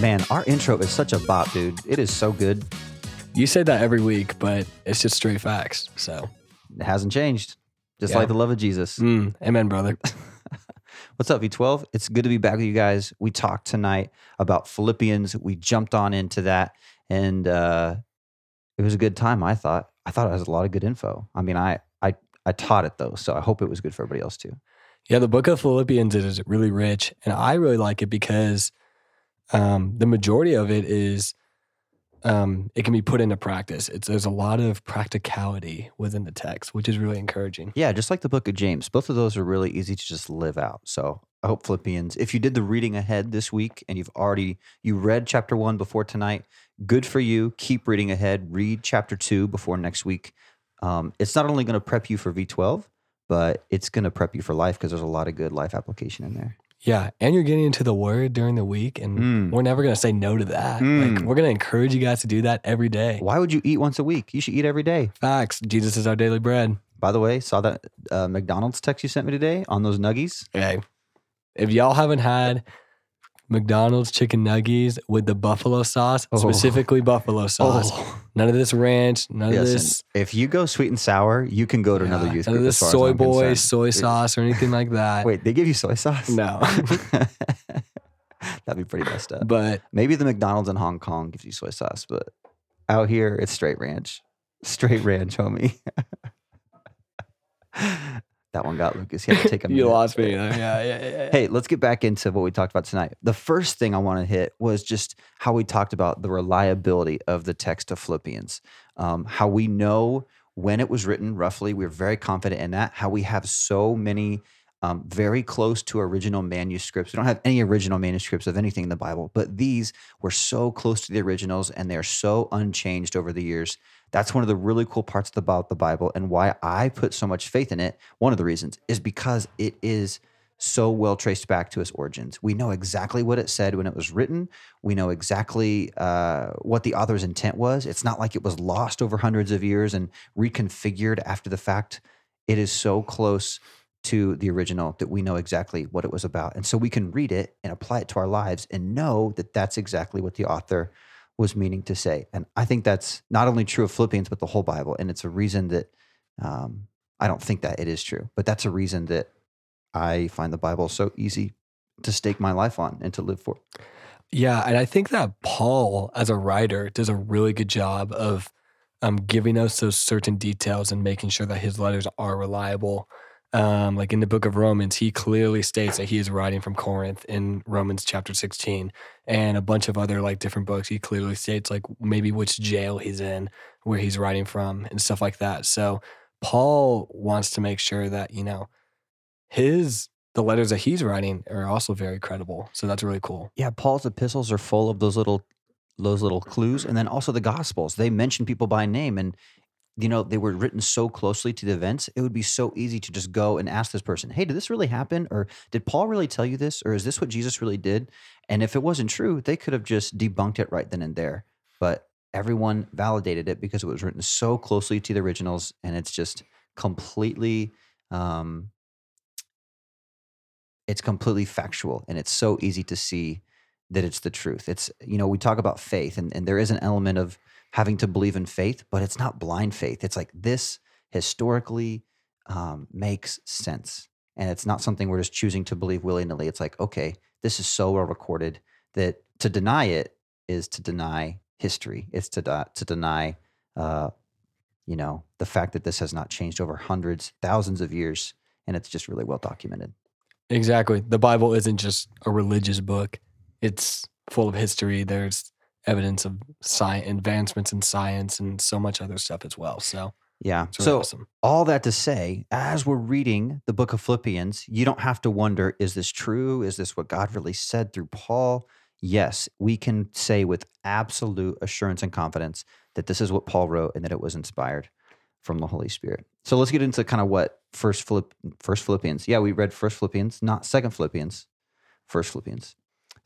Man, our intro is such a bop, dude. It is so good. You say that every week, but it's just straight facts. So, It hasn't changed. Just Yeah. like the love of Jesus. mm, amen, brother. What's up, V12? It's good to be back with you guys. We talked tonight about Philippians. We jumped on into that, and uh, it was a good time. I thought. I thought it has a lot of good info. I mean, I I I taught it though, so I hope it was good for everybody else too. Yeah, the book of Philippians is really rich, and I really like it because um, the majority of it is um, it can be put into practice. It's there's a lot of practicality within the text, which is really encouraging. Yeah, just like the book of James. Both of those are really easy to just live out. So I hope Philippians, if you did the reading ahead this week and you've already you read chapter one before tonight, good for you. Keep reading ahead. Read chapter two before next week. Um, it's not only going to prep you for V12, but it's going to prep you for life because there's a lot of good life application in there. Yeah, and you're getting into the word during the week, and Mm. we're never gonna say no to that. Like Mm. we're gonna encourage you guys to do that every day. Why would you eat once a week? You should eat every day. Facts. Jesus is our daily bread. By the way, saw that uh, McDonald's text you sent me today on those nuggies. Hey, if y'all haven't had McDonald's chicken nuggies with the buffalo sauce, Oh. specifically buffalo oh. sauce, Oh, none of this ranch, none of this, if you go sweet and sour, you can go to another yeah, youth none of group. this as far as soy boy, concerned. soy sauce, or anything like that. Wait, they give you soy sauce? No, That'd be pretty messed up. but Maybe the McDonald's in Hong Kong gives you soy sauce, but out here it's straight ranch. Straight ranch, homie. that one got Lucas. He had to take a you lost me. Yeah, yeah, yeah, yeah. Hey, let's get back into what we talked about tonight. The first thing I want to hit was just how we talked about the reliability of the text of Philippians, um, how we know when it was written, roughly. We're very confident in that. How we have so many um, very close to original manuscripts. We don't have any original manuscripts of anything in the Bible, but these were so close to the originals and they're so unchanged over the years. That's one of the really cool parts about the Bible and why I put so much faith in it. One of the reasons is because it is so well traced back to its origins. We know exactly what it said when it was written. We know exactly uh, what the author's intent was. It's not like it was lost over hundreds of years and reconfigured after the fact. It is so close to the original that we know exactly what it was about. And so we can read it and apply it to our lives and know that that's exactly what the author was meaning to say. And I think that's not only true of Philippians, but the whole Bible. And it's a reason that um, I don't think that it is true, but that's a reason that I find the Bible so easy to stake my life on and to live for. Yeah, and I think that Paul, as a writer, does a really good job of um, giving us those certain details and making sure that his letters are reliable. Um, like in the book of Romans, he clearly states that he is writing from Corinth in Romans chapter 16, and a bunch of other like different books. He clearly states like maybe which jail he's in, where he's writing from, and stuff like that. So Paul wants to make sure that you know his the letters that he's writing are also very credible. So that's really cool. Yeah, Paul's epistles are full of those little those little clues and then also the gospels. They mention people by name and you know, they were written so closely to the events. It would be so easy to just go and ask this person, "Hey, did this really happen or did Paul really tell you this or is this what Jesus really did?" And if it wasn't true, they could have just debunked it right then and there. But everyone validated it because it was written so closely to the originals and it's just completely um it's completely factual and it's so easy to see that it's the truth. It's, you know, we talk about faith and, and there is an element of having to believe in faith, but it's not blind faith. It's like this historically um, makes sense. And it's not something we're just choosing to believe willy nilly. It's like, okay, this is so well recorded that to deny it is to deny history. It's to, de- to deny, uh, you know, the fact that this has not changed over hundreds, thousands of years. And it's just really well documented. Exactly. The Bible isn't just a religious book. It's full of history. There's evidence of science, advancements in science, and so much other stuff as well. So Yeah. really so awesome. all that to say, as we're reading the book of Philippians, you don't have to wonder, is this true? Is this what God really said through Paul? Yes, we can say with absolute assurance and confidence that this is what Paul wrote and that it was inspired from the Holy Spirit. So let's get into kind of what first Philipp, first Philippians. Yeah, we read first Philippians, not second Philippians, first Philippians.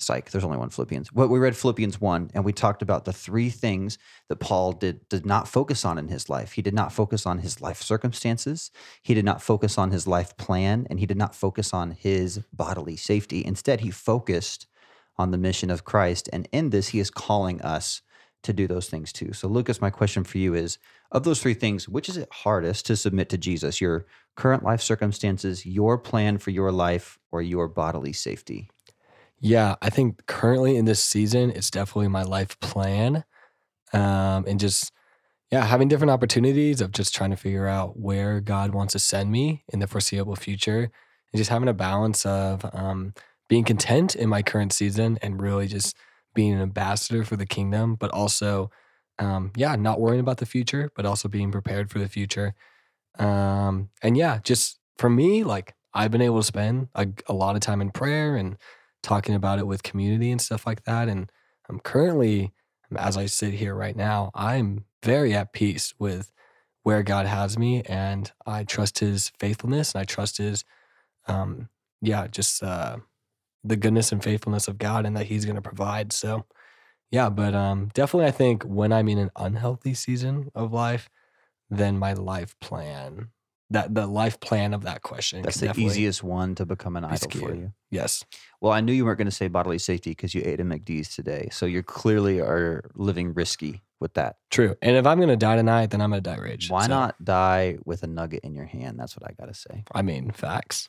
Psych, there's only one Philippians. But we read Philippians 1 and we talked about the three things that Paul did did not focus on in his life. He did not focus on his life circumstances, he did not focus on his life plan, and he did not focus on his bodily safety. Instead, he focused on the mission of Christ, and in this he is calling us to do those things too. So Lucas, my question for you is of those three things, which is it hardest to submit to Jesus? Your current life circumstances, your plan for your life, or your bodily safety? Yeah, I think currently in this season, it's definitely my life plan. Um, and just, yeah, having different opportunities of just trying to figure out where God wants to send me in the foreseeable future and just having a balance of um, being content in my current season and really just being an ambassador for the kingdom, but also, um, yeah, not worrying about the future, but also being prepared for the future. Um, and yeah, just for me, like I've been able to spend a, a lot of time in prayer and talking about it with community and stuff like that. And I'm currently, as I sit here right now, I'm very at peace with where God has me, and I trust His faithfulness, and I trust His, um, yeah, just uh, the goodness and faithfulness of God, and that He's going to provide. So, yeah, but um, definitely, I think when I'm in an unhealthy season of life, then my life plan that the life plan of that question. That's the easiest one to become an idol for you. Yes. Well, I knew you weren't going to say bodily safety because you ate a McDee's today. So you clearly are living risky with that. True. And if I'm going to die tonight, then I'm going to die rich. Why So, not die with a nugget in your hand? That's what I got to say. I mean, facts.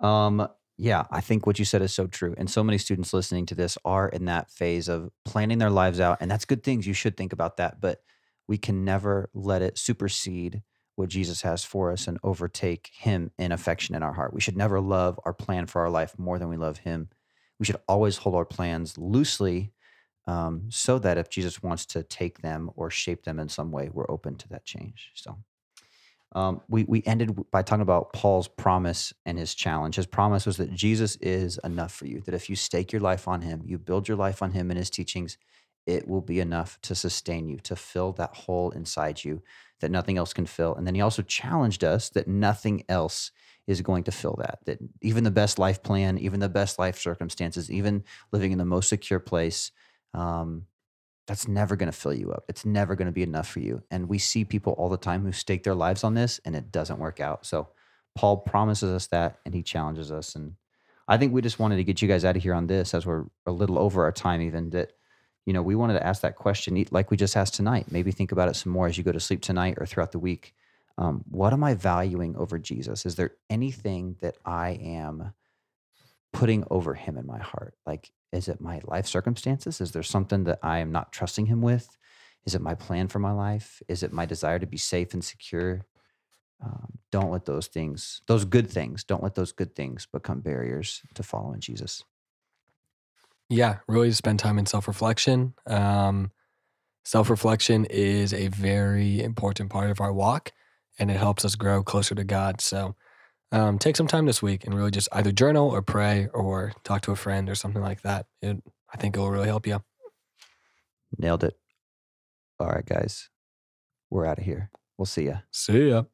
Um, yeah, I think what you said is so true. And so many students listening to this are in that phase of planning their lives out. And that's good things. You should think about that. But we can never let it supersede what Jesus has for us and overtake him in affection in our heart. We should never love our plan for our life more than we love him. We should always hold our plans loosely um, so that if Jesus wants to take them or shape them in some way, we're open to that change. So um, we, we ended by talking about Paul's promise and his challenge. His promise was that Jesus is enough for you, that if you stake your life on him, you build your life on him and his teachings, it will be enough to sustain you, to fill that hole inside you that nothing else can fill. And then he also challenged us that nothing else is going to fill that. That even the best life plan, even the best life circumstances, even living in the most secure place, um, that's never going to fill you up. It's never going to be enough for you. And we see people all the time who stake their lives on this and it doesn't work out. So Paul promises us that and he challenges us. And I think we just wanted to get you guys out of here on this as we're a little over our time, even that you know, we wanted to ask that question like we just asked tonight. Maybe think about it some more as you go to sleep tonight or throughout the week. Um, what am I valuing over Jesus? Is there anything that I am putting over him in my heart? Like, is it my life circumstances? Is there something that I am not trusting him with? Is it my plan for my life? Is it my desire to be safe and secure? Um, don't let those things, those good things, don't let those good things become barriers to following Jesus. Yeah, really spend time in self reflection. Um, self reflection is a very important part of our walk and it helps us grow closer to God. So um, take some time this week and really just either journal or pray or talk to a friend or something like that. It, I think it will really help you. Nailed it. All right, guys, we're out of here. We'll see ya. See ya.